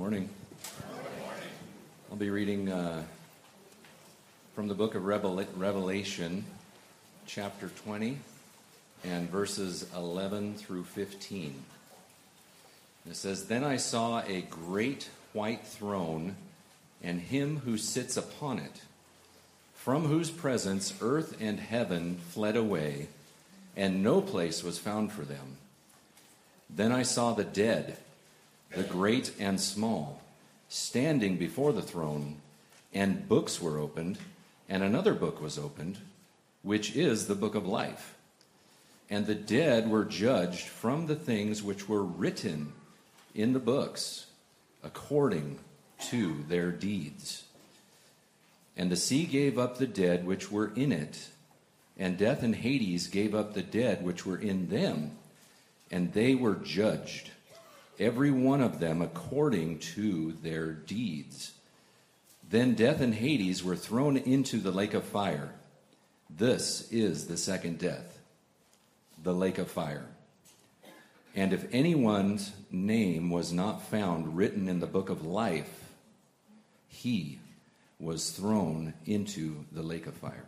morning. I'll be reading uh, from the book of Revel- Revelation, chapter 20, and verses 11 through 15. It says, Then I saw a great white throne, and him who sits upon it, from whose presence earth and heaven fled away, and no place was found for them. Then I saw the dead, the great and small, standing before the throne, and books were opened, and another book was opened, which is the book of life. And the dead were judged from the things which were written in the books, according to their deeds. And the sea gave up the dead which were in it, and death and Hades gave up the dead which were in them, and they were judged, every one of them according to their deeds. Then death and Hades were thrown into the lake of fire. This is the second death, the lake of fire. And if anyone's name was not found written in the book of life, he was thrown into the lake of fire.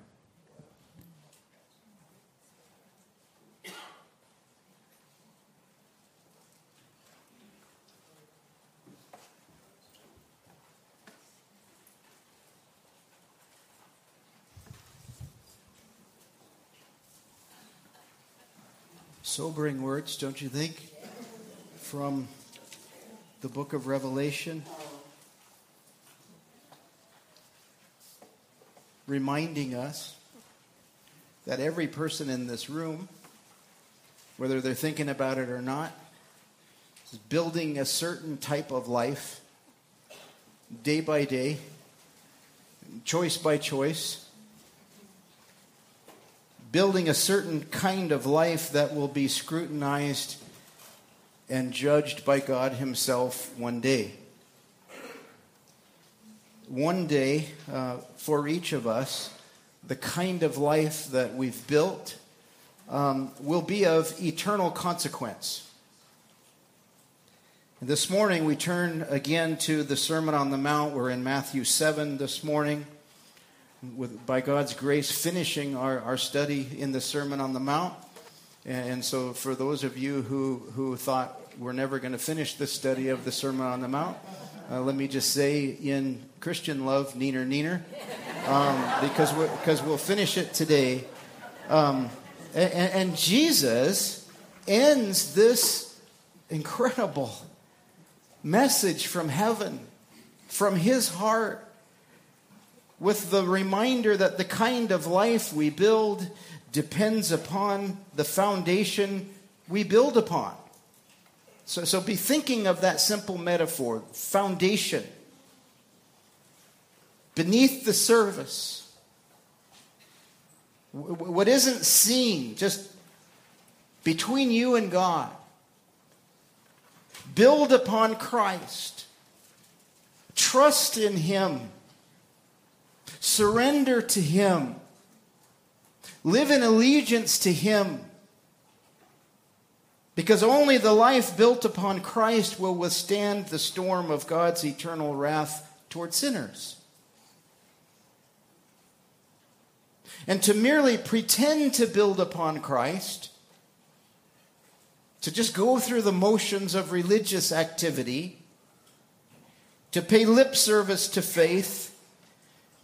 Sobering words, don't you think? From the book of Revelation. Reminding us that every person in this room, whether they're thinking about it or not, is building a certain type of life day by day, choice by choice building a certain kind of life that will be scrutinized and judged by God Himself one day. One day, uh, for each of us, the kind of life that we've built um, will be of eternal consequence. This morning, we turn again to the Sermon on the Mount. We're in Matthew 7 this morning with, by God's grace, finishing our, our study in the Sermon on the Mount. And so, for those of you who, who thought we're never going to finish the study of the Sermon on the Mount, uh, let me just say in Christian love, neener, neener, um, because, we because we'll finish it today. Um, and, and Jesus ends this incredible message from heaven, from his heart with the reminder that the kind of life we build depends upon the foundation we build upon. So, so be thinking of that simple metaphor foundation. Beneath the surface, what isn't seen, just between you and God. Build upon Christ. Trust in Him. Surrender to Him. Live in allegiance to Him. Because only the life built upon Christ will withstand the storm of God's eternal wrath toward sinners. And to merely pretend to build upon Christ, to just go through the motions of religious activity, to pay lip service to faith,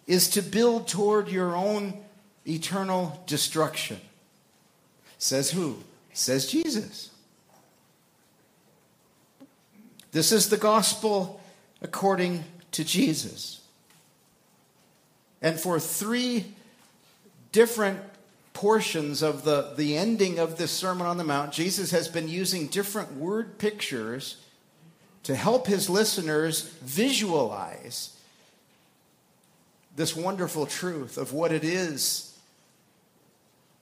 is to build toward your own eternal destruction. Says who? Says Jesus. This is the gospel according to Jesus. And for three different portions of the, the ending of this Sermon on the Mount, Jesus has been using different word pictures to help his listeners visualize this wonderful truth of what it is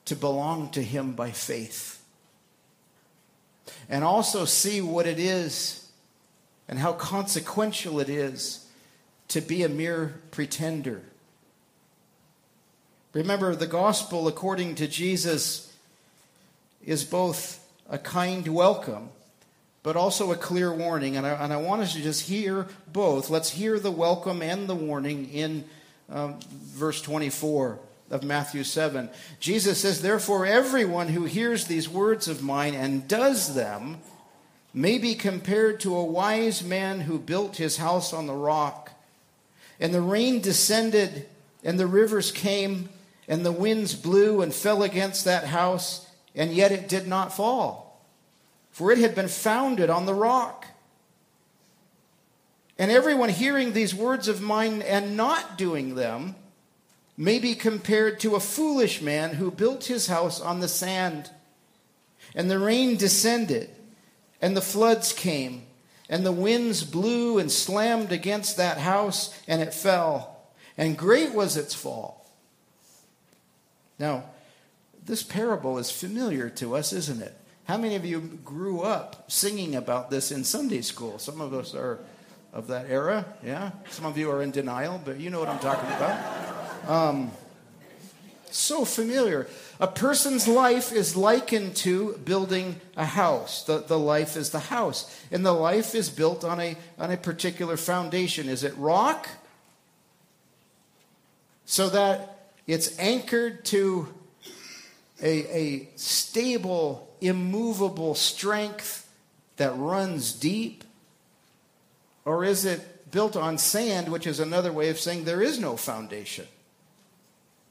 to belong to Him by faith. And also see what it is and how consequential it is to be a mere pretender. Remember, the gospel, according to Jesus, is both a kind welcome, but also a clear warning. And I, and I want us to just hear both. Let's hear the welcome and the warning in um, verse 24 of Matthew 7. Jesus says, Therefore, everyone who hears these words of mine and does them may be compared to a wise man who built his house on the rock. And the rain descended, and the rivers came, and the winds blew and fell against that house, and yet it did not fall, for it had been founded on the rock. And everyone hearing these words of mine and not doing them may be compared to a foolish man who built his house on the sand. And the rain descended, and the floods came, and the winds blew and slammed against that house, and it fell. And great was its fall. Now, this parable is familiar to us, isn't it? How many of you grew up singing about this in Sunday school? Some of us are of that era, yeah? Some of you are in denial, but you know what I'm talking about. Um, so familiar. A person's life is likened to building a house. The, the life is the house. And the life is built on a, on a particular foundation. Is it rock? So that it's anchored to a, a stable, immovable strength that runs deep? Or is it built on sand, which is another way of saying there is no foundation?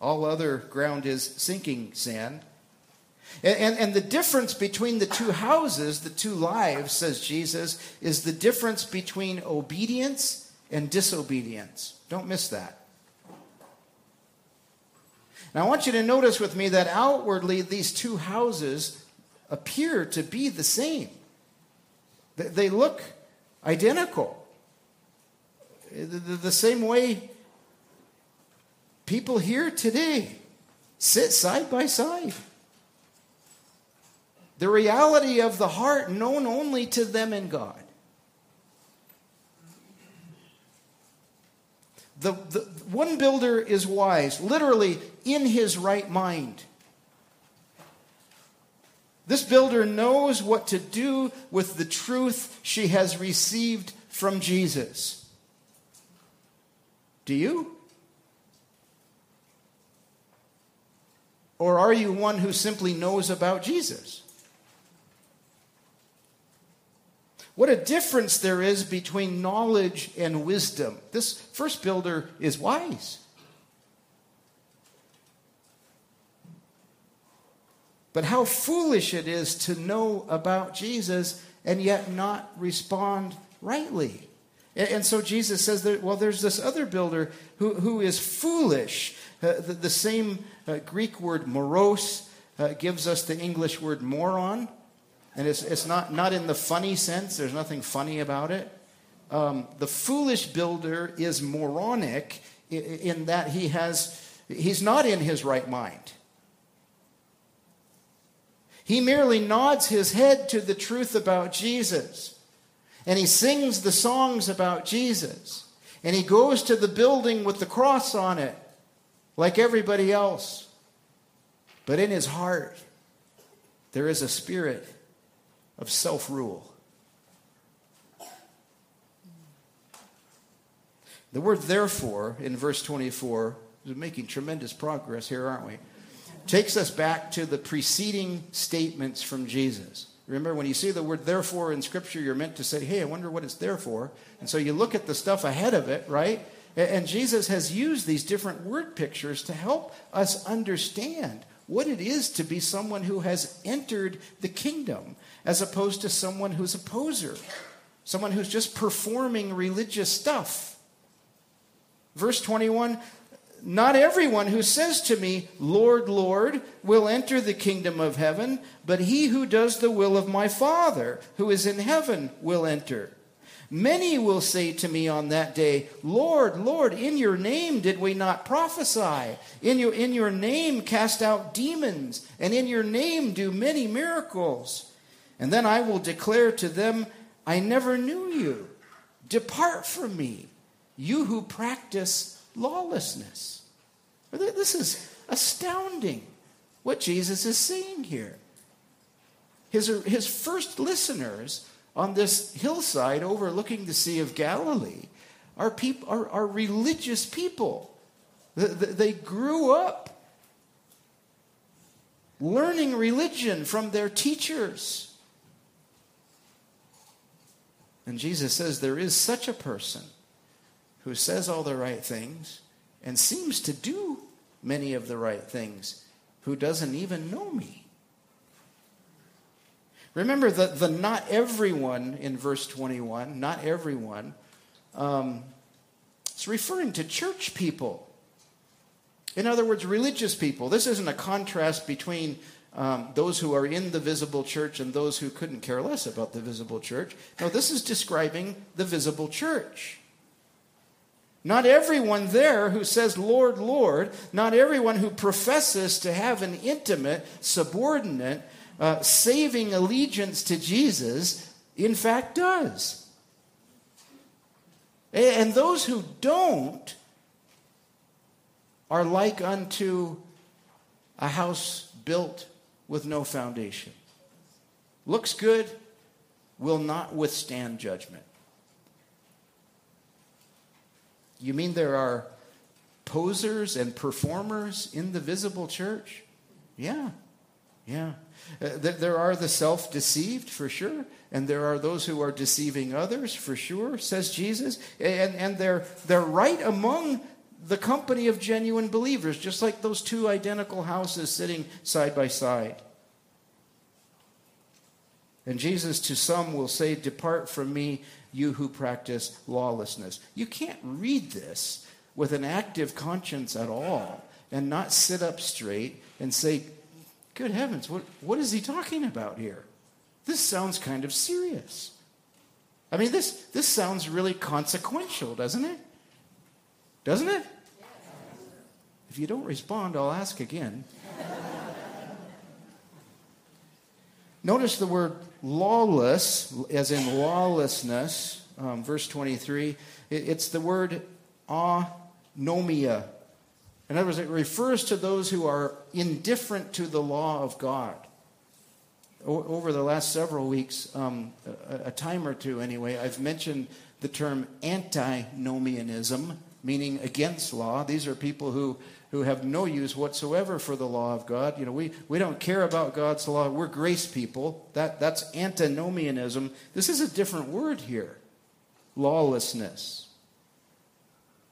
All other ground is sinking sand. And, and, and, the difference between the two houses, the two lives, says Jesus, is the difference between obedience and disobedience. Don't miss that. Now, I want you to notice with me that outwardly these two houses appear to be the same. They look identical. The same way people here today sit side by side. The reality of the heart known only to them and God. The, the one builder is wise, literally in his right mind. This builder knows what to do with the truth she has received from Jesus. Do you? Or are you one who simply knows about Jesus? What a difference there is between knowledge and wisdom. This first builder is wise. But how foolish it is to know about Jesus and yet not respond rightly. And, so Jesus says, that, well, there's this other builder who, who is foolish. Uh, the, the, same uh, Greek word moros uh, gives us the English word moron. And it's, it's not, not in the funny sense, there's nothing funny about it. Um, the foolish builder is moronic in, in that he has, he's not in his right mind. He merely nods his head to the truth about Jesus. And he sings the songs about Jesus. And he goes to the building with the cross on it, like everybody else. But in his heart, there is a spirit of self rule. The word therefore in verse 24 is making tremendous progress here, aren't we? Takes us back to the preceding statements from Jesus. Remember, when you see the word therefore in Scripture, you're meant to say, hey, I wonder what it's there for. And so you look at the stuff ahead of it, right? And Jesus has used these different word pictures to help us understand what it is to be someone who has entered the kingdom as opposed to someone who's a poser, someone who's just performing religious stuff. Verse 21 Not everyone who says to me, Lord, Lord, will enter the kingdom of heaven, but he who does the will of my Father who is in heaven will enter. Many will say to me on that day, Lord, Lord, in your name did we not prophesy? In your, in your name cast out demons, and in your name do many miracles. And then I will declare to them, I never knew you. Depart from me, you who practice lawlessness. This is astounding what Jesus is saying here. His, his first listeners on this hillside overlooking the Sea of Galilee are, peop- are, are religious people. They grew up learning religion from their teachers. And Jesus says there is such a person who says all the right things and seems to do many of the right things who doesn't even know me. Remember that the not everyone in verse 21, not everyone, um, it's referring to church people. In other words, religious people. This isn't a contrast between um, those who are in the visible church and those who couldn't care less about the visible church. No, this is describing the visible church. Not everyone there who says, Lord, Lord, not everyone who professes to have an intimate, subordinate, uh, saving allegiance to Jesus, in fact, does. And those who don't are like unto a house built with no foundation. Looks good, will not withstand judgment. You mean there are posers and performers in the visible church? Yeah, yeah. Uh, there are the self deceived, for sure, and there are those who are deceiving others, for sure, says Jesus. And, and they're, they're right among the company of genuine believers, just like those two identical houses sitting side by side. And Jesus to some will say, Depart from me, you who practice lawlessness. You can't read this with an active conscience at all and not sit up straight and say, Good heavens, what, what is he talking about here? This sounds kind of serious. I mean, this, this sounds really consequential, doesn't it? Doesn't it? If you don't respond, I'll ask again. Notice the word lawless, as in lawlessness, um, verse 23. It, it's the word anomia. In other words, it refers to those who are indifferent to the law of God. O- over the last several weeks, um, a, a time or two anyway, I've mentioned the term antinomianism, meaning against law. These are people who who have no use whatsoever for the law of God. You know, we, we don't care about God's law. We're grace people. That, that's antinomianism. This is a different word here lawlessness.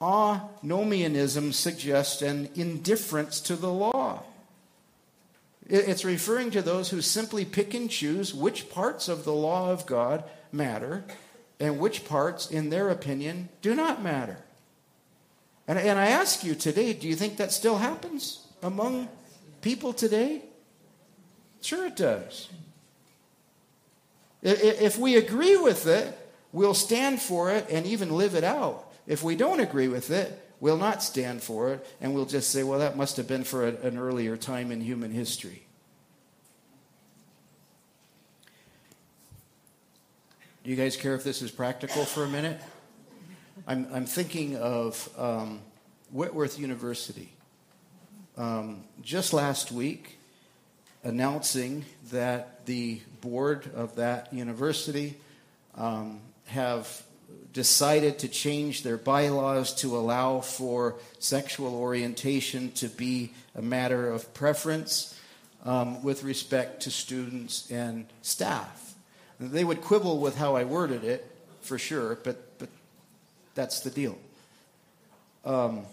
Anomianism suggests an indifference to the law. It's referring to those who simply pick and choose which parts of the law of God matter and which parts, in their opinion, do not matter. And, and I ask you today, do you think that still happens among people today? Sure, it does. If we agree with it, we'll stand for it and even live it out. If we don't agree with it, we'll not stand for it and we'll just say, well, that must have been for an earlier time in human history. Do you guys care if this is practical for a minute? I'm, I'm thinking of um, Whitworth University. Um, just last week, announcing that the board of that university um, have decided to change their bylaws to allow for sexual orientation to be a matter of preference um, with respect to students and staff. They would quibble with how I worded it, for sure, but, but that's the deal. Um,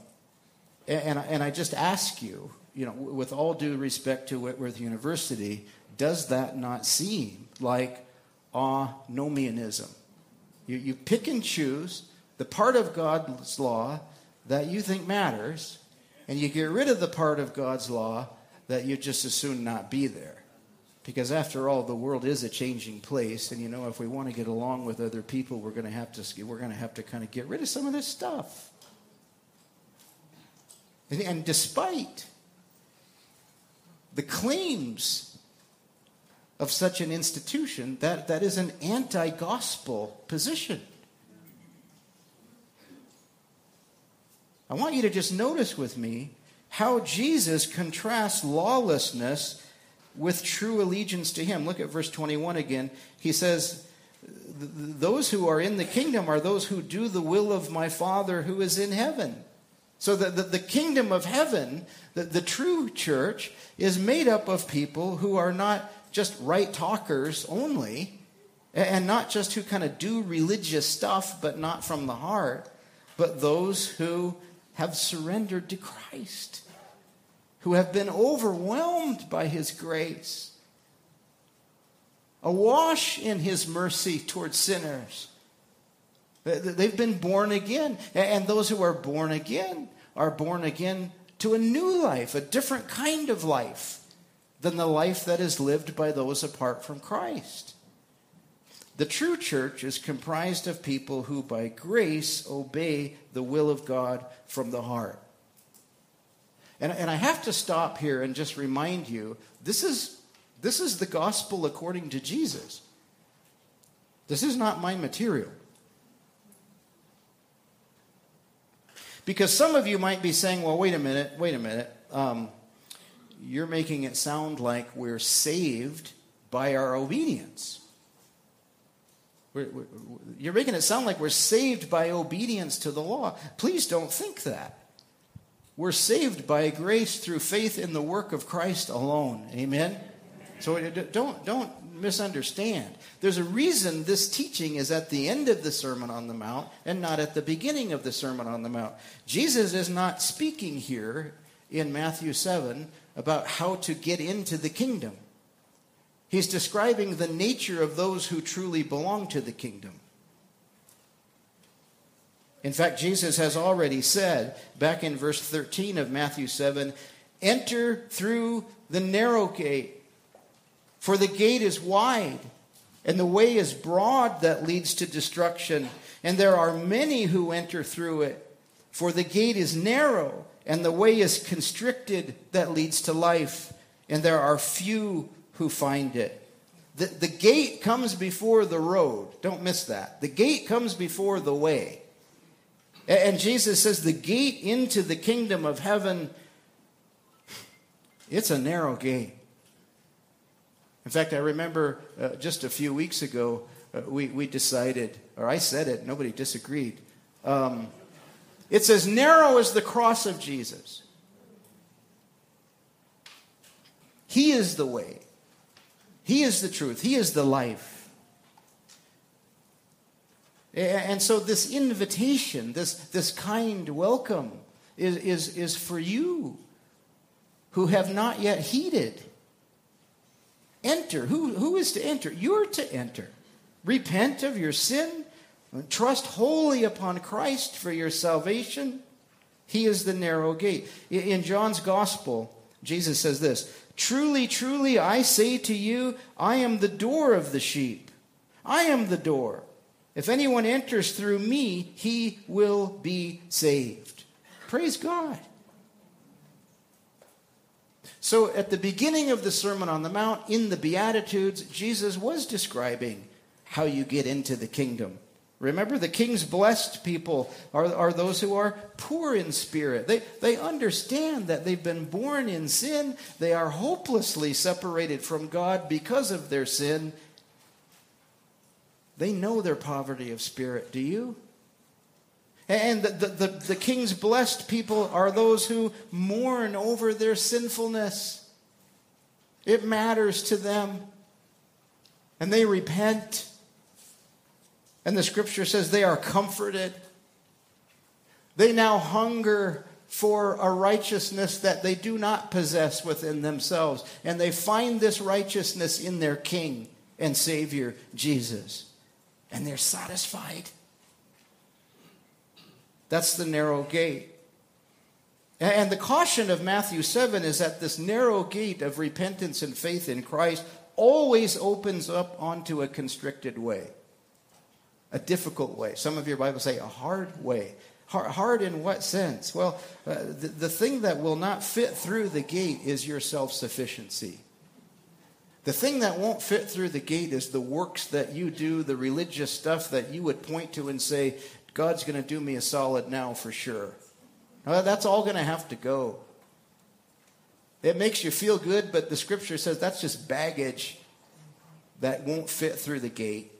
and, and I just ask you, you know, with all due respect to Whitworth University, does that not seem like anomianism? You, you pick and choose the part of God's law that you think matters, and you get rid of the part of God's law that you just as soon not be there. Because after all, the world is a changing place, and you know, if we want to get along with other people, we're going to have to we're going to have to kind of get rid of some of this stuff. And, and despite the claims of such an institution, that, that is an anti gospel position. I want you to just notice with me how Jesus contrasts lawlessness with true allegiance to him. Look at verse 21 again. He says, those who are in the kingdom are those who do the will of my Father who is in heaven. So the, the, the kingdom of heaven, the, the true church, is made up of people who are not just right talkers only, and not just who kind of do religious stuff but not from the heart, but those who have surrendered to Christ, who have been overwhelmed by his grace, awash in his mercy towards sinners. They've been born again. And those who are born again are born again to a new life, a different kind of life than the life that is lived by those apart from Christ. The true church is comprised of people who, by grace, obey the will of God from the heart. And, and I have to stop here and just remind you this is, this is the gospel according to Jesus. This is not my material. Because some of you might be saying, well, wait a minute, wait a minute. Um, you're making it sound like we're saved by our obedience. We're, we're, you're making it sound like we're saved by obedience to the law. Please don't think that. We're saved by grace through faith in the work of Christ alone. Amen? So don't, don't misunderstand. There's a reason this teaching is at the end of the Sermon on the Mount and not at the beginning of the Sermon on the Mount. Jesus is not speaking here in Matthew 7 about how to get into the kingdom. He's describing the nature of those who truly belong to the kingdom. In fact, Jesus has already said back in verse 13 of Matthew 7 enter through the narrow gate, for the gate is wide and the way is broad that leads to destruction, and there are many who enter through it. For the gate is narrow and the way is constricted that leads to life, and there are few who find it. The, the gate comes before the road. Don't miss that. The gate comes before the way. And, Jesus says the gate into the kingdom of heaven, it's a narrow gate. In fact, I remember uh, just a few weeks ago, uh, we, we decided, or I said it, nobody disagreed. Um, it's as narrow as the cross of Jesus. He is the way. He is the truth. He is the life. And so, this invitation, this, this kind welcome, is, is, is for you who have not yet heeded. Enter. Who, who is to enter? You're to enter. Repent of your sin. Trust wholly upon Christ for your salvation. He is the narrow gate. In John's gospel, Jesus says this Truly, truly, I say to you, I am the door of the sheep. I am the door. If anyone enters through me, he will be saved. Praise God. So, at the beginning of the Sermon on the Mount, in the Beatitudes, Jesus was describing how you get into the kingdom. Remember, the king's blessed people are, are those who are poor in spirit. They, they understand that they've been born in sin. They are hopelessly separated from God because of their sin. They know their poverty of spirit. Do you? And the, the, the, the king's blessed people are those who mourn over their sinfulness. It matters to them. And they repent. And the scripture says they are comforted. They now hunger for a righteousness that they do not possess within themselves. And they find this righteousness in their King and Savior, Jesus. And they're satisfied. That's the narrow gate. And the caution of Matthew 7 is that this narrow gate of repentance and faith in Christ always opens up onto a constricted way a difficult way. Some of your Bibles say a hard way. Hard, in what sense? Well, uh, the, the thing that will not fit through the gate is your self sufficiency. The thing that won't fit through the gate is the works that you do, the religious stuff that you would point to and say, God's going to do me a solid now for sure. Now, that's all going to have to go. It makes you feel good, but the scripture says that's just baggage that won't fit through the gate.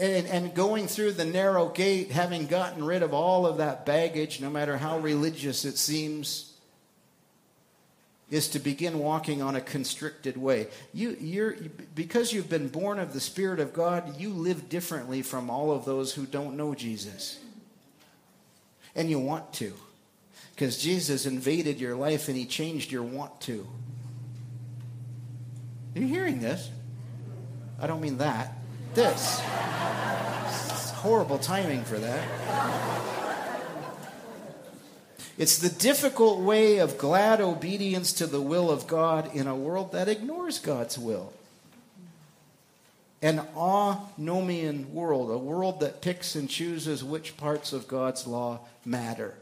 and, and going through the narrow gate, having gotten rid of all of that baggage, no matter how religious it seems, is to begin walking on a constricted way. You, you're, because you've been born of the Spirit of God, you live differently from all of those who don't know Jesus. And you want to. Because Jesus invaded your life and he changed your want to. Are you hearing this? I don't mean that. This. It's horrible timing for that. It's the difficult way of glad obedience to the will of God in a world that ignores God's will. An anomian world, a world that picks and chooses which parts of God's law matter.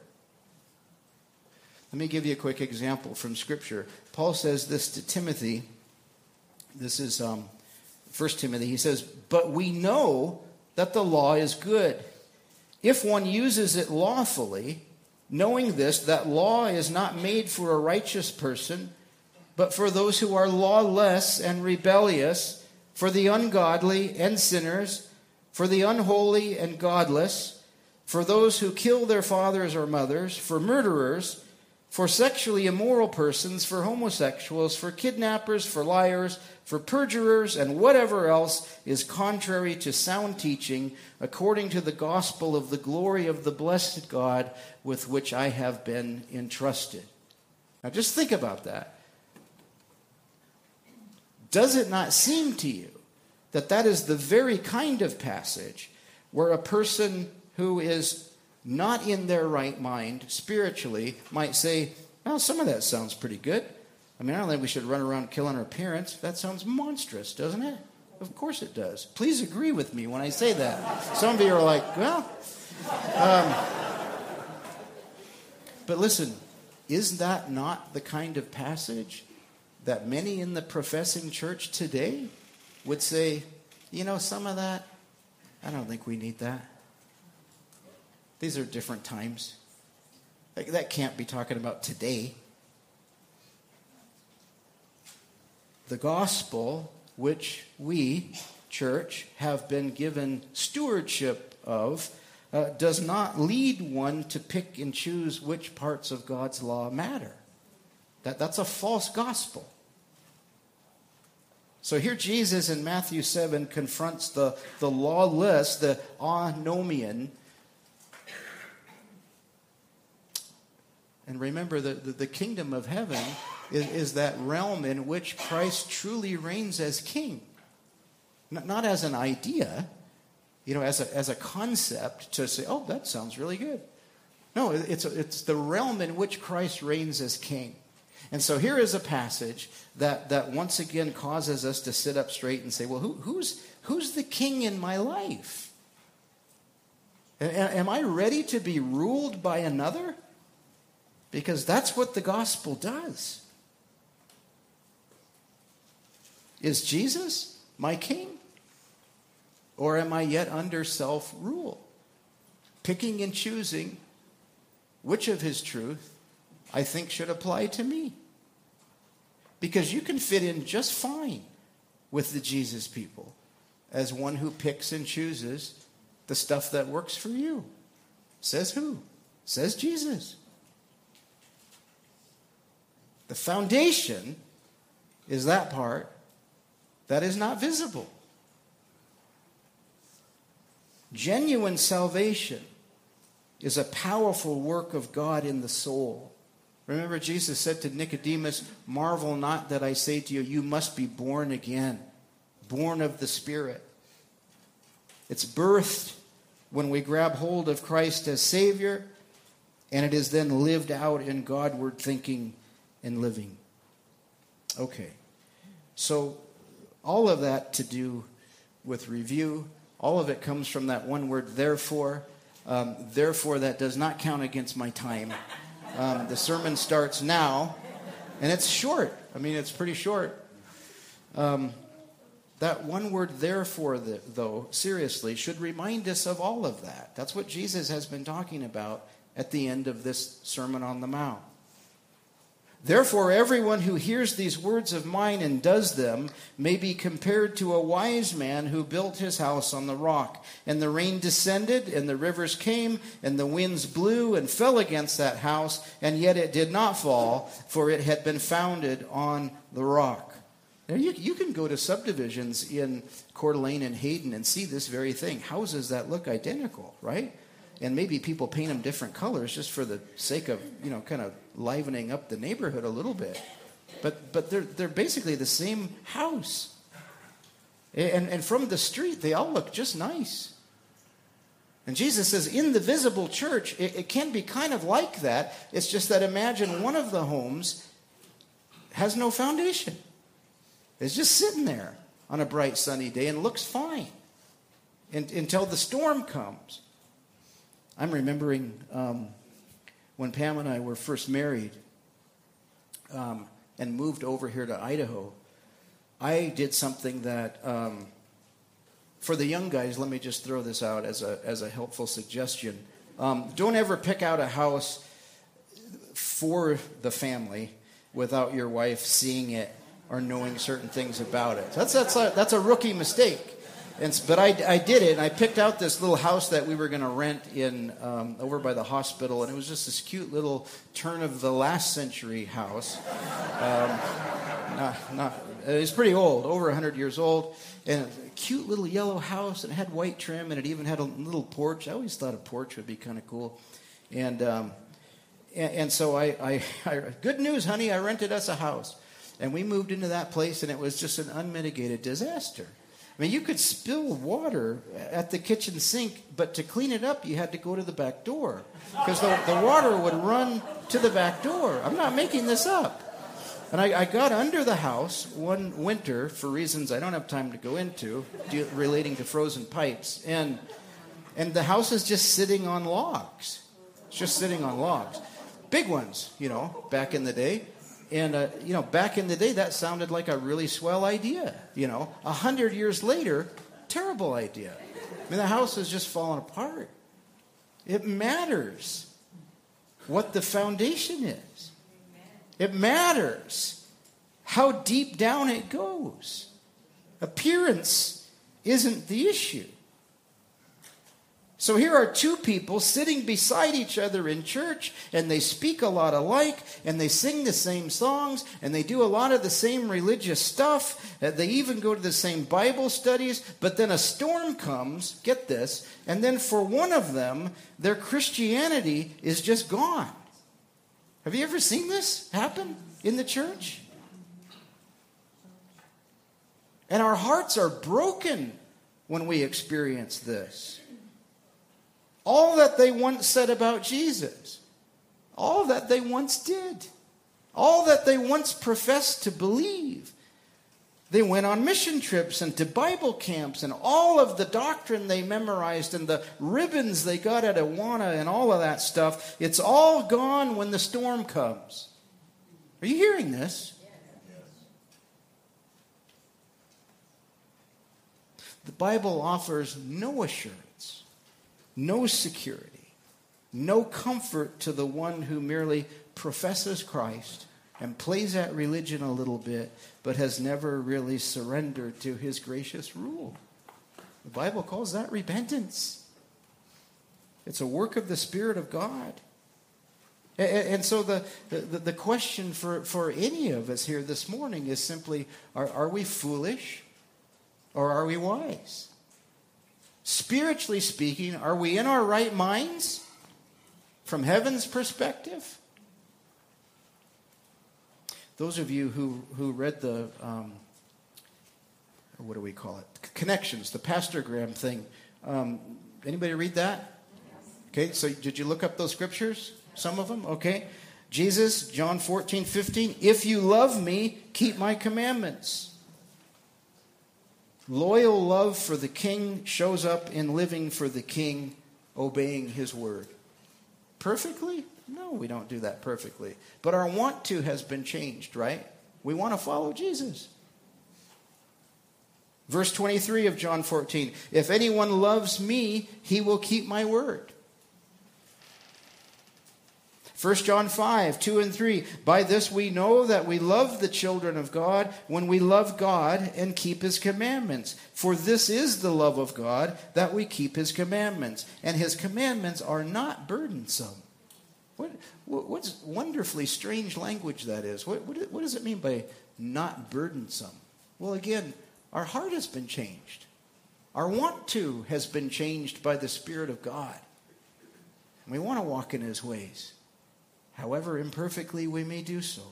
Let me give you a quick example from Scripture. Paul says this to Timothy. This is um, 1 Timothy. He says, But we know that the law is good if one uses it lawfully, knowing this, that law is not made for a righteous person, but for those who are lawless and rebellious, for the ungodly and sinners, for the unholy and godless, for those who kill their fathers or mothers, for murderers for sexually immoral persons, for homosexuals, for kidnappers, for liars, for perjurers, and whatever else is contrary to sound teaching, according to the gospel of the glory of the blessed God with which I have been entrusted. Now just think about that. Does it not seem to you that that is the very kind of passage where a person who is not in their right mind spiritually might say, well, some of that sounds pretty good. I mean, I don't think we should run around killing our parents. That sounds monstrous, doesn't it? Of course it does. Please agree with me when I say that. Some of you are like, well. Um, but listen, is that not the kind of passage that many in the professing church today would say, you know, some of that, I don't think we need that? These are different times. That can't be talking about today. The gospel, which we, church, have been given stewardship of, uh, does not lead one to pick and choose which parts of God's law matter. That, that's a false gospel. So here Jesus in Matthew 7 confronts the, the lawless, the anomian, And remember that the, the, kingdom of heaven is, is, that realm in which Christ truly reigns as king. Not, not as an idea, you know, as a, as a concept to say, oh, that sounds really good. No, it's, it's the realm in which Christ reigns as king. And so here is a passage that, that once again causes us to sit up straight and say, well, who, who's, who's the king in my life? Am I ready to be ruled by another? Because that's what the gospel does. Is Jesus my king? Or am I yet under self rule? Picking and choosing which of his truth I think should apply to me. Because you can fit in just fine with the Jesus people as one who picks and chooses the stuff that works for you. Says who? Says Jesus. The foundation is that part that is not visible. Genuine salvation is a powerful work of God in the soul. Remember, Jesus said to Nicodemus, Marvel not that I say to you, you must be born again, born of the Spirit. It's birthed when we grab hold of Christ as Savior, and it is then lived out in Godward thinking and living. Okay. So, all of that to do with review, all of it comes from that one word, therefore. Um, therefore, that does not count against my time. Um, the sermon starts now, and it's short. I mean, it's pretty short. Um, that one word, therefore, though, seriously, should remind us of all of that. That's what Jesus has been talking about at the end of this Sermon on the Mount. Therefore, everyone who hears these words of mine and does them may be compared to a wise man who built his house on the rock. And the rain descended, and the rivers came, and the winds blew and fell against that house, and yet it did not fall, for it had been founded on the rock. Now, you, you can go to subdivisions in Coeur d'Alene and Hayden and see this very thing houses that look identical, right? and maybe people paint them different colors just for the sake of you know kind of livening up the neighborhood a little bit. But but they're they're basically the same house. And and from the street they all look just nice. And jesus says in the visible church it, it can be kind of like that. It's just that imagine one of the homes has no foundation. It's just sitting there on a bright sunny day and looks fine and, until the storm comes. I'm remembering um, when Pam and I were first married um, and moved over here to Idaho. I did something that, um, for the young guys, let me just throw this out as a, as a helpful suggestion. Um, don't ever pick out a house for the family without your wife seeing it or knowing certain things about it. That's, that's, a, that's a rookie mistake. And, but I, I did it, and I picked out this little house that we were going to rent in um, over by the hospital, and it was just this cute little turn of the last century house. Um, not, not, it was pretty old, over 100 years old, and a cute little yellow house, and it had white trim, and it even had a little porch. I always thought a porch would be kind of cool. And, um, and, and, so I, I, I, good news, honey, I rented us a house. And we moved into that place, and it was just an unmitigated disaster. I mean, you could spill water at the kitchen sink, but to clean it up, you had to go to the back door because the, the water would run to the back door. I'm not making this up. And I, I, got under the house one winter for reasons I don't have time to go into, relating to frozen pipes. And, and the house is just sitting on logs. It's just sitting on logs. Big ones, you know, back in the day. And, uh, you know, back in the day, that sounded like a really swell idea. You know, a hundred years later, terrible idea. I mean, the house has just fallen apart. It matters what the foundation is, it matters how deep down it goes. Appearance isn't the issue. So here are two people sitting beside each other in church, and they speak a lot alike, and they sing the same songs, and they do a lot of the same religious stuff. Uh, they even go to the same Bible studies, but then a storm comes, get this, and then for one of them, their Christianity is just gone. Have you ever seen this happen in the church? And our hearts are broken when we experience this all that they once said about Jesus, all that they once did, all that they once professed to believe. They went on mission trips and to Bible camps, and all of the doctrine they memorized and the ribbons they got at Awana and all of that stuff, it's all gone when the storm comes. Are you hearing this? The Bible offers no assurance no security, no comfort to the one who merely professes Christ and plays at religion a little bit, but has never really surrendered to his gracious rule. The Bible calls that repentance. It's a work of the Spirit of God. And so the, the, the question for, for any of us here this morning is simply are, are we foolish or are we wise? Spiritually speaking, are we in our right minds from heaven's perspective? Those of you who, who read the, um, what do we call it? Connections, the Pastor Graham thing. Um, anybody read that? Okay, so did you look up those scriptures? Some of them? Okay. Jesus, John 14, 15. If you love me, keep my commandments. Loyal love for the king shows up in living for the king, obeying his word. Perfectly? No, we don't do that perfectly. But our want to has been changed, right? We want to follow Jesus. Verse 23 of John 14 If anyone loves me, he will keep my word. 1 John 5, 2 and 3. By this we know that we love the children of God when we love God and keep his commandments. For this is the love of God, that we keep his commandments. And his commandments are not burdensome. What, what's wonderfully strange language that is? What, what, what does it mean by not burdensome? Well, again, our heart has been changed. Our want to has been changed by the Spirit of God. And we want to walk in his ways however imperfectly we may do so.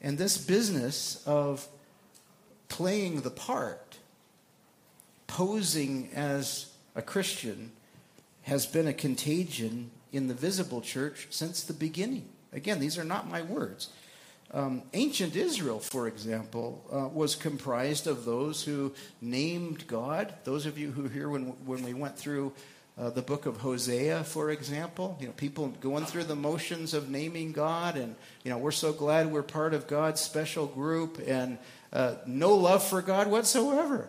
And this business of playing the part, posing as a Christian, has been a contagion in the visible church since the beginning. Again, these are not my words. Um, ancient Israel, for example, uh, was comprised of those who named God. Those of you who were here when, when we went through uh, the book of Hosea, for example, you know, people going through the motions of naming God, and you know, we're so glad we're part of God's special group, and uh, no love for God whatsoever,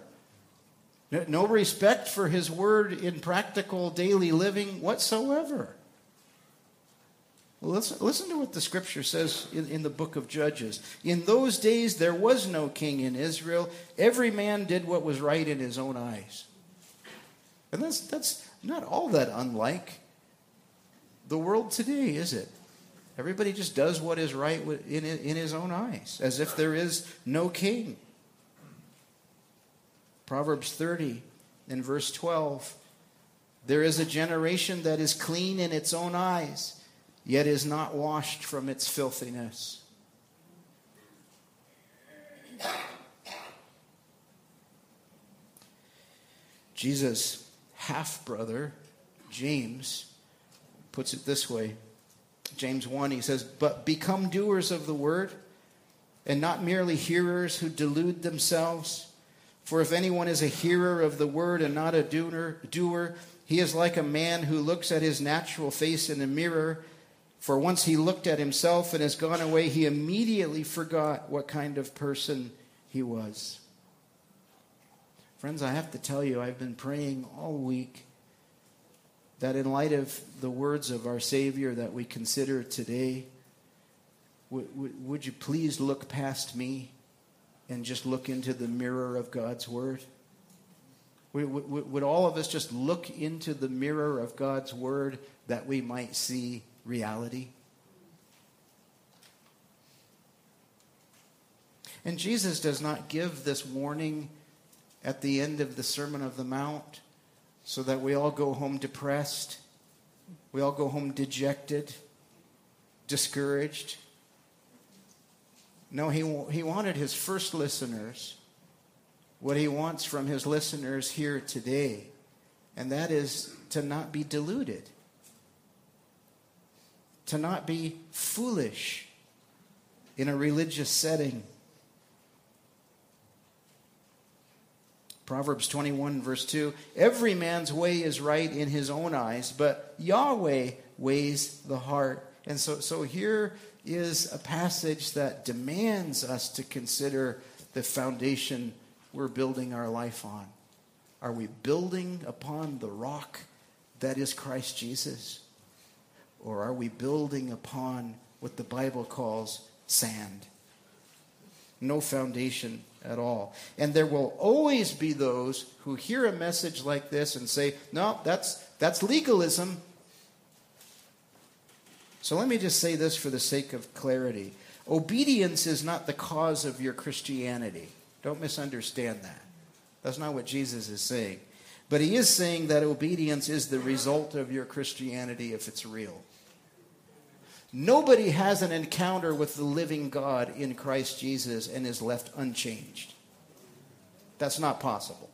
no, no respect for His word in practical daily living whatsoever. Well, listen, listen to what the scripture says in, in the book of Judges. In those days, there was no king in Israel. Every man did what was right in his own eyes. And that's, that's, not all that unlike the world today, is it? Everybody just does what is right in, in his own eyes, as if there is no king. Proverbs 30 in verse 12 There is a generation that is clean in its own eyes, yet is not washed from its filthiness. Jesus half brother, James, puts it this way James 1, he says, But become doers of the word, and not merely hearers who delude themselves. For if anyone is a hearer of the word and not a doer, doer, he is like a man who looks at his natural face in a mirror. For once he looked at himself and has gone away, he immediately forgot what kind of person he was. Friends, I have to tell you, I've been praying all week that in light of the words of our Savior that we consider today, would, you please look past me and just look into the mirror of God's Word? Would all of us just look into the mirror of God's Word that we might see reality? And Jesus does not give this warning at the end of the Sermon of the Mount so that we all go home depressed, we all go home dejected, discouraged. No, he, he wanted his first listeners what he wants from his listeners here today, and that is to not be deluded, to not be foolish in a religious setting. Proverbs 21, verse 2 Every man's way is right in his own eyes, but Yahweh weighs the heart. And so, so here is a passage that demands us to consider the foundation we're building our life on. Are we building upon the rock that is Christ Jesus? Or are we building upon what the Bible calls sand? No foundation at all. And there will always be those who hear a message like this and say, no, that's, that's legalism. So let me just say this for the sake of clarity. Obedience is not the cause of your Christianity. Don't misunderstand that. That's not what Jesus is saying. But he is saying that obedience is the result of your Christianity if it's real. Nobody has an encounter with the living God in Christ Jesus and is left unchanged. That's not possible.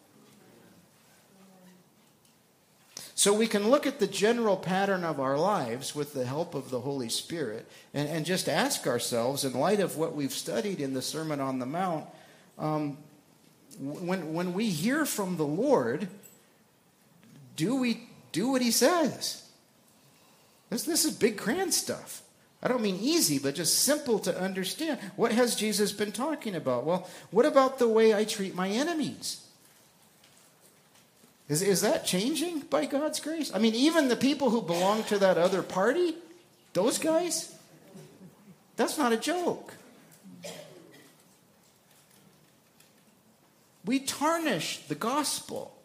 So we can look at the general pattern of our lives with the help of the Holy Spirit and, and just ask ourselves, in light of what we've studied in the Sermon on the Mount, um, when, when we hear from the Lord, do we do what he says? This, this is big, grand stuff. I don't mean easy, but just simple to understand. What has Jesus been talking about? Well, what about the way I treat my enemies? Is, is that changing by God's grace? I mean, even the people who belong to that other party, those guys, that's not a joke. We tarnish the gospel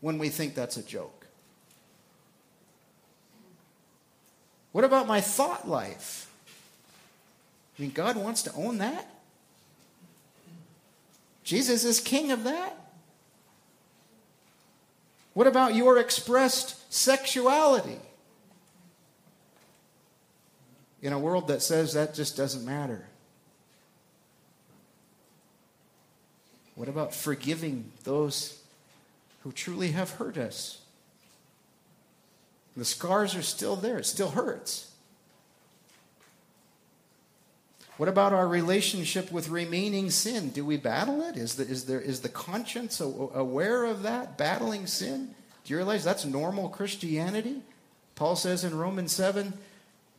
when we think that's a joke. What about my thought life? I mean, God wants to own that? Jesus is king of that? What about your expressed sexuality? In a world that says that just doesn't matter. What about forgiving those who truly have hurt us? The scars are still there, it still hurts. What about our relationship with remaining sin? Do we battle it? Is the, is there, is the conscience aware of that, battling sin? Do you realize that's normal Christianity? Paul says in Romans 7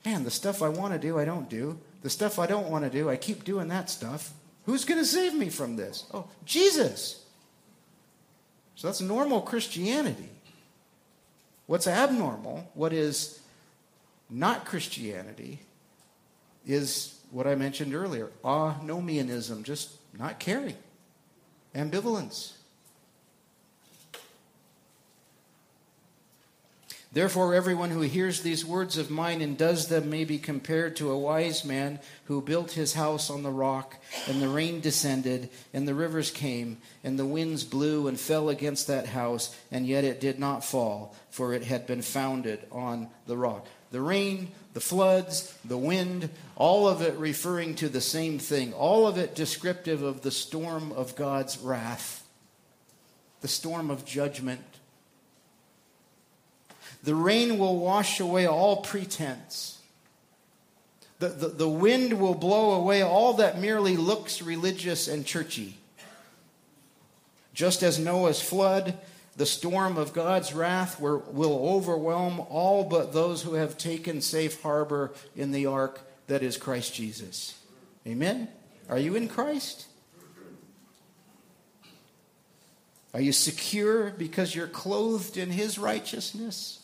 man, the stuff I want to do, I don't do. The stuff I don't want to do, I keep doing that stuff. Who's going to save me from this? Oh, Jesus. So that's normal Christianity. What's abnormal, what is not Christianity, is what I mentioned earlier antinomianism, just not caring, ambivalence. Therefore, everyone who hears these words of mine and does them may be compared to a wise man who built his house on the rock, and the rain descended, and the rivers came, and the winds blew and fell against that house, and yet it did not fall, for it had been founded on the rock. The rain, the floods, the wind, all of it referring to the same thing, all of it descriptive of the storm of God's wrath, the storm of judgment the rain will wash away all pretense. The, the, the wind will blow away all that merely looks religious and churchy. Just as Noah's flood, the storm of God's wrath will, will overwhelm all but those who have taken safe harbor in the ark that is Christ Jesus. Amen? Are you in Christ? Are you secure because you're clothed in his righteousness?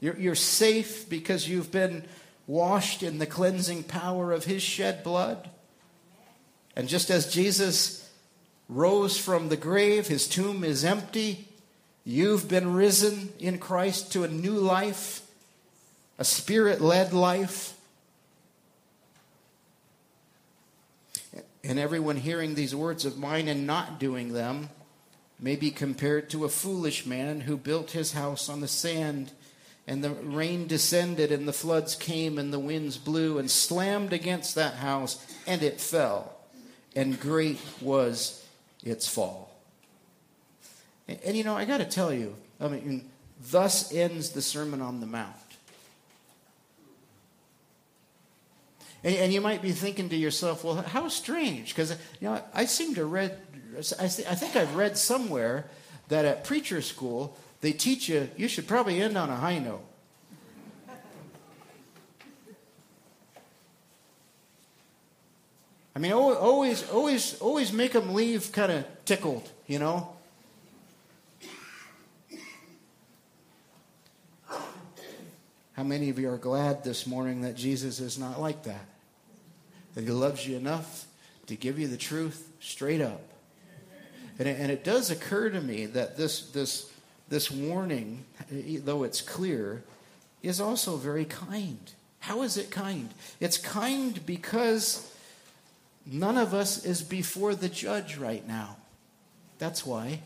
You're, you're safe because you've been washed in the cleansing power of his shed blood. And just as Jesus rose from the grave, his tomb is empty. You've been risen in Christ to a new life, a spirit led life. And everyone hearing these words of mine and not doing them may be compared to a foolish man who built his house on the sand and the rain descended, and the floods came, and the winds blew and slammed against that house, and it fell. And great was its fall. And, and you know, I got to tell you, I mean, thus ends the Sermon on the Mount. And, and you might be thinking to yourself, well, how strange, because you know, I seem to read, I, think I've read somewhere that at preacher school they teach you you should probably end on a high note. I mean, always, always, always make them leave kind of tickled, you know. How many of you are glad this morning that Jesus is not like that? That he loves you enough to give you the truth straight up. And it, and it does occur to me that this, this this warning, though it's clear, is also very kind. How is it kind? It's kind because none of us is before the judge right now. That's why.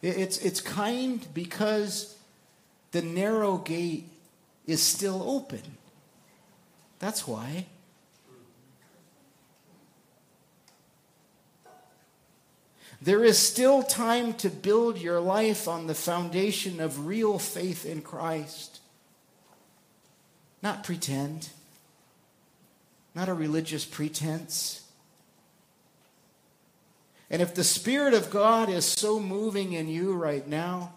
It's, it's kind because the narrow gate is still open. That's why. There is still time to build your life on the foundation of real faith in Christ. Not pretend, not a religious pretense. And if the Spirit of God is so moving in you right now,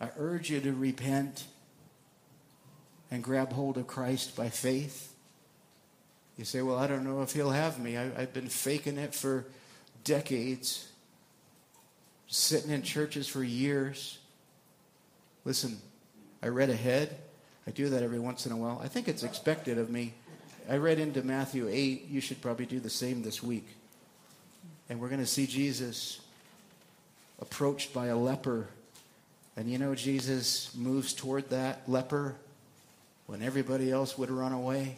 I urge you to repent and grab hold of Christ by faith. You say, Well, I don't know if He'll have me. I, have been faking it for decades, sitting in churches for years. Listen, I read ahead. I do that every once in a while. I think it's expected of me. I read into Matthew 8. You should probably do the same this week. And we're going to see Jesus approached by a leper. And you know, Jesus moves toward that leper when everybody else would run away.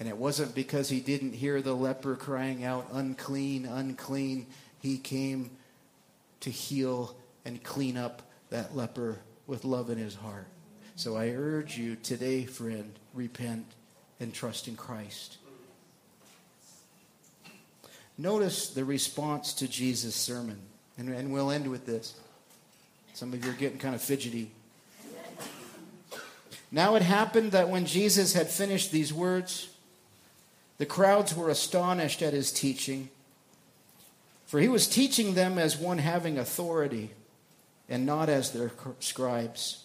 And it wasn't because he didn't hear the leper crying out, unclean, unclean. He came to heal and clean up that leper with love in his heart. So I urge you today, friend, repent and trust in Christ. Notice the response to Jesus' sermon. And, and we'll end with this. Some of you are getting kind of fidgety. Now it happened that when Jesus had finished these words, the crowds were astonished at his teaching, for he was teaching them as one having authority and not as their scribes.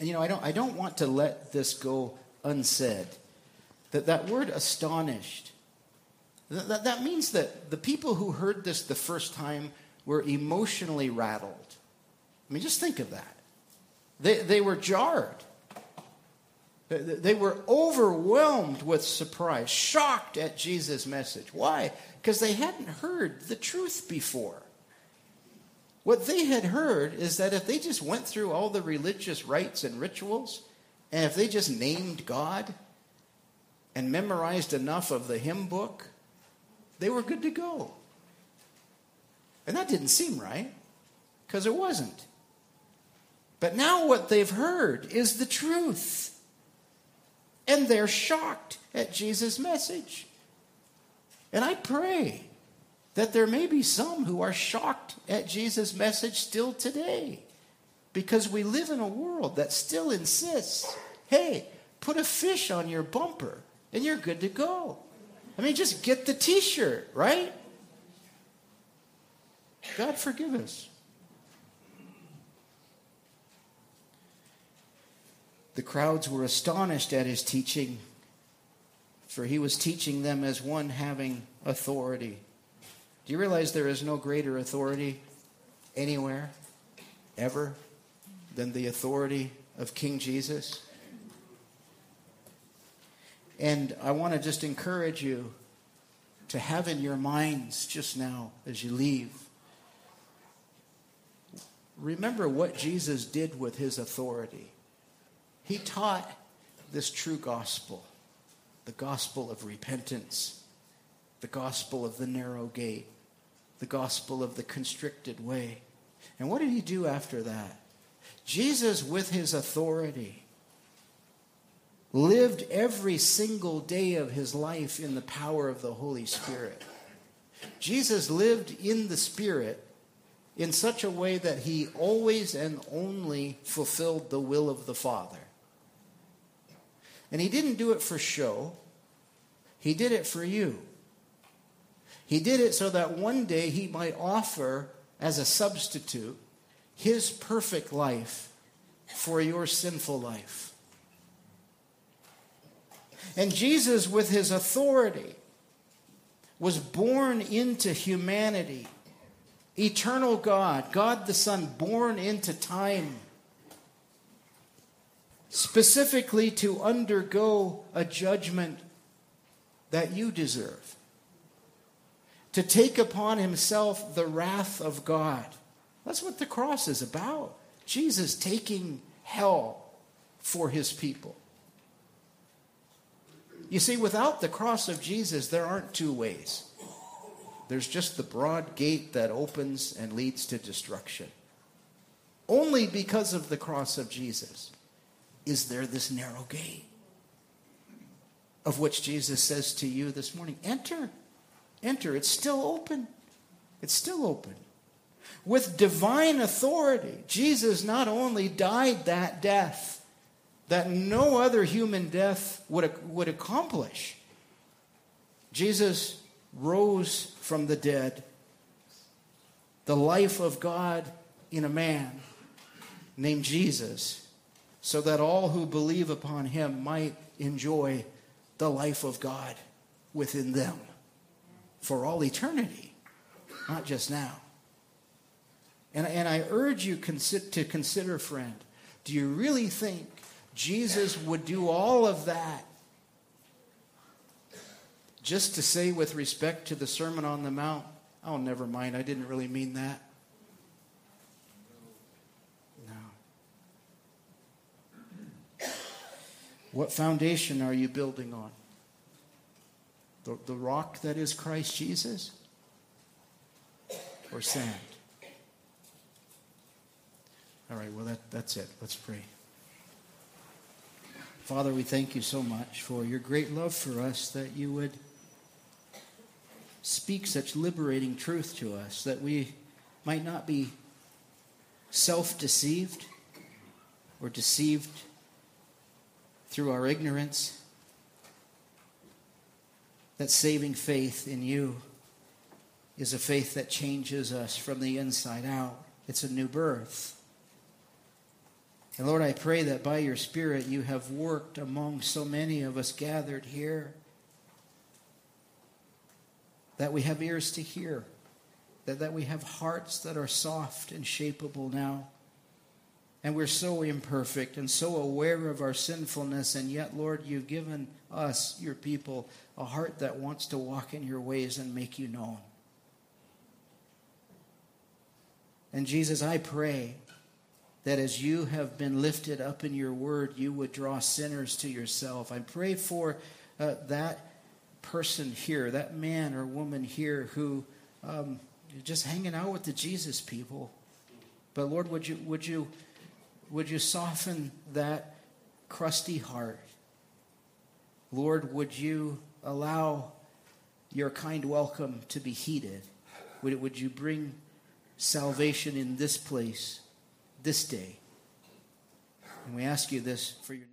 And you know, I don't, I don't want to let this go unsaid. That that word astonished, that, that, that means that the people who heard this the first time were emotionally rattled. I mean, just think of that. They, they were jarred. They were overwhelmed with surprise, shocked at Jesus' message. Why? Because they hadn't heard the truth before. What they had heard is that if they just went through all the religious rites and rituals, and if they just named God and memorized enough of the hymn book, they were good to go. And that didn't seem right, because it wasn't. But now what they've heard is the truth. And they're shocked at Jesus' message. And I pray that there may be some who are shocked at Jesus' message still today. Because we live in a world that still insists hey, put a fish on your bumper and you're good to go. I mean, just get the t shirt, right? God forgive us. The crowds were astonished at his teaching, for he was teaching them as one having authority. Do you realize there is no greater authority anywhere, ever, than the authority of King Jesus? And I want to just encourage you to have in your minds just now as you leave remember what Jesus did with his authority. He taught this true gospel the gospel of repentance, the gospel of the narrow gate, the gospel of the constricted way. And what did he do after that? Jesus, with his authority, lived every single day of his life in the power of the Holy Spirit. Jesus lived in the Spirit in such a way that he always and only fulfilled the will of the Father. And he didn't do it for show, he did it for you. He did it so that one day he might offer as a substitute his perfect life for your sinful life. And Jesus, with his authority, was born into humanity eternal God, God the Son, born into time, specifically to undergo a judgment that you deserve, to take upon himself the wrath of God. That's what the cross is about. Jesus taking hell for his people. You see, without the cross of Jesus, there aren't two ways. There's just the broad gate that opens and leads to destruction. Only because of the cross of Jesus is there this narrow gate of which Jesus says to you this morning enter, enter. It's still open. It's still open. With divine authority, Jesus not only died that death that no other human death would, would accomplish, Jesus rose from the dead, the life of God in a man named Jesus, so that all who believe upon him might enjoy the life of God within them for all eternity, not just now. And, and I urge you to consider, friend, do you really think Jesus would do all of that just to say, with respect to the Sermon on the Mount, oh, never mind, I didn't really mean that? What foundation are you building on? The, the rock that is Christ Jesus? Or sand? All right, well, that, that's it. Let's pray. Father, we thank you so much for your great love for us that you would speak such liberating truth to us, that we might not be self deceived or deceived through our ignorance, that saving faith in you is a faith that changes us from the inside out. It's a new birth. And Lord, I pray that by your Spirit you have worked among so many of us gathered here, that we have ears to hear, that, that we have hearts that are soft and shapeable now. And we're so imperfect and so aware of our sinfulness, and yet, Lord, you've given us, your people, a heart that wants to walk in your ways and make you known. And Jesus, I pray that as you have been lifted up in your word, you would draw sinners to yourself. I pray for uh, that person here, that man or woman here who um, just hanging out with the Jesus people. But Lord, would you would you would you soften that crusty heart? Lord, would you allow your kind welcome to be heeded? Would, would you bring salvation in this place, this day? And we ask you this for your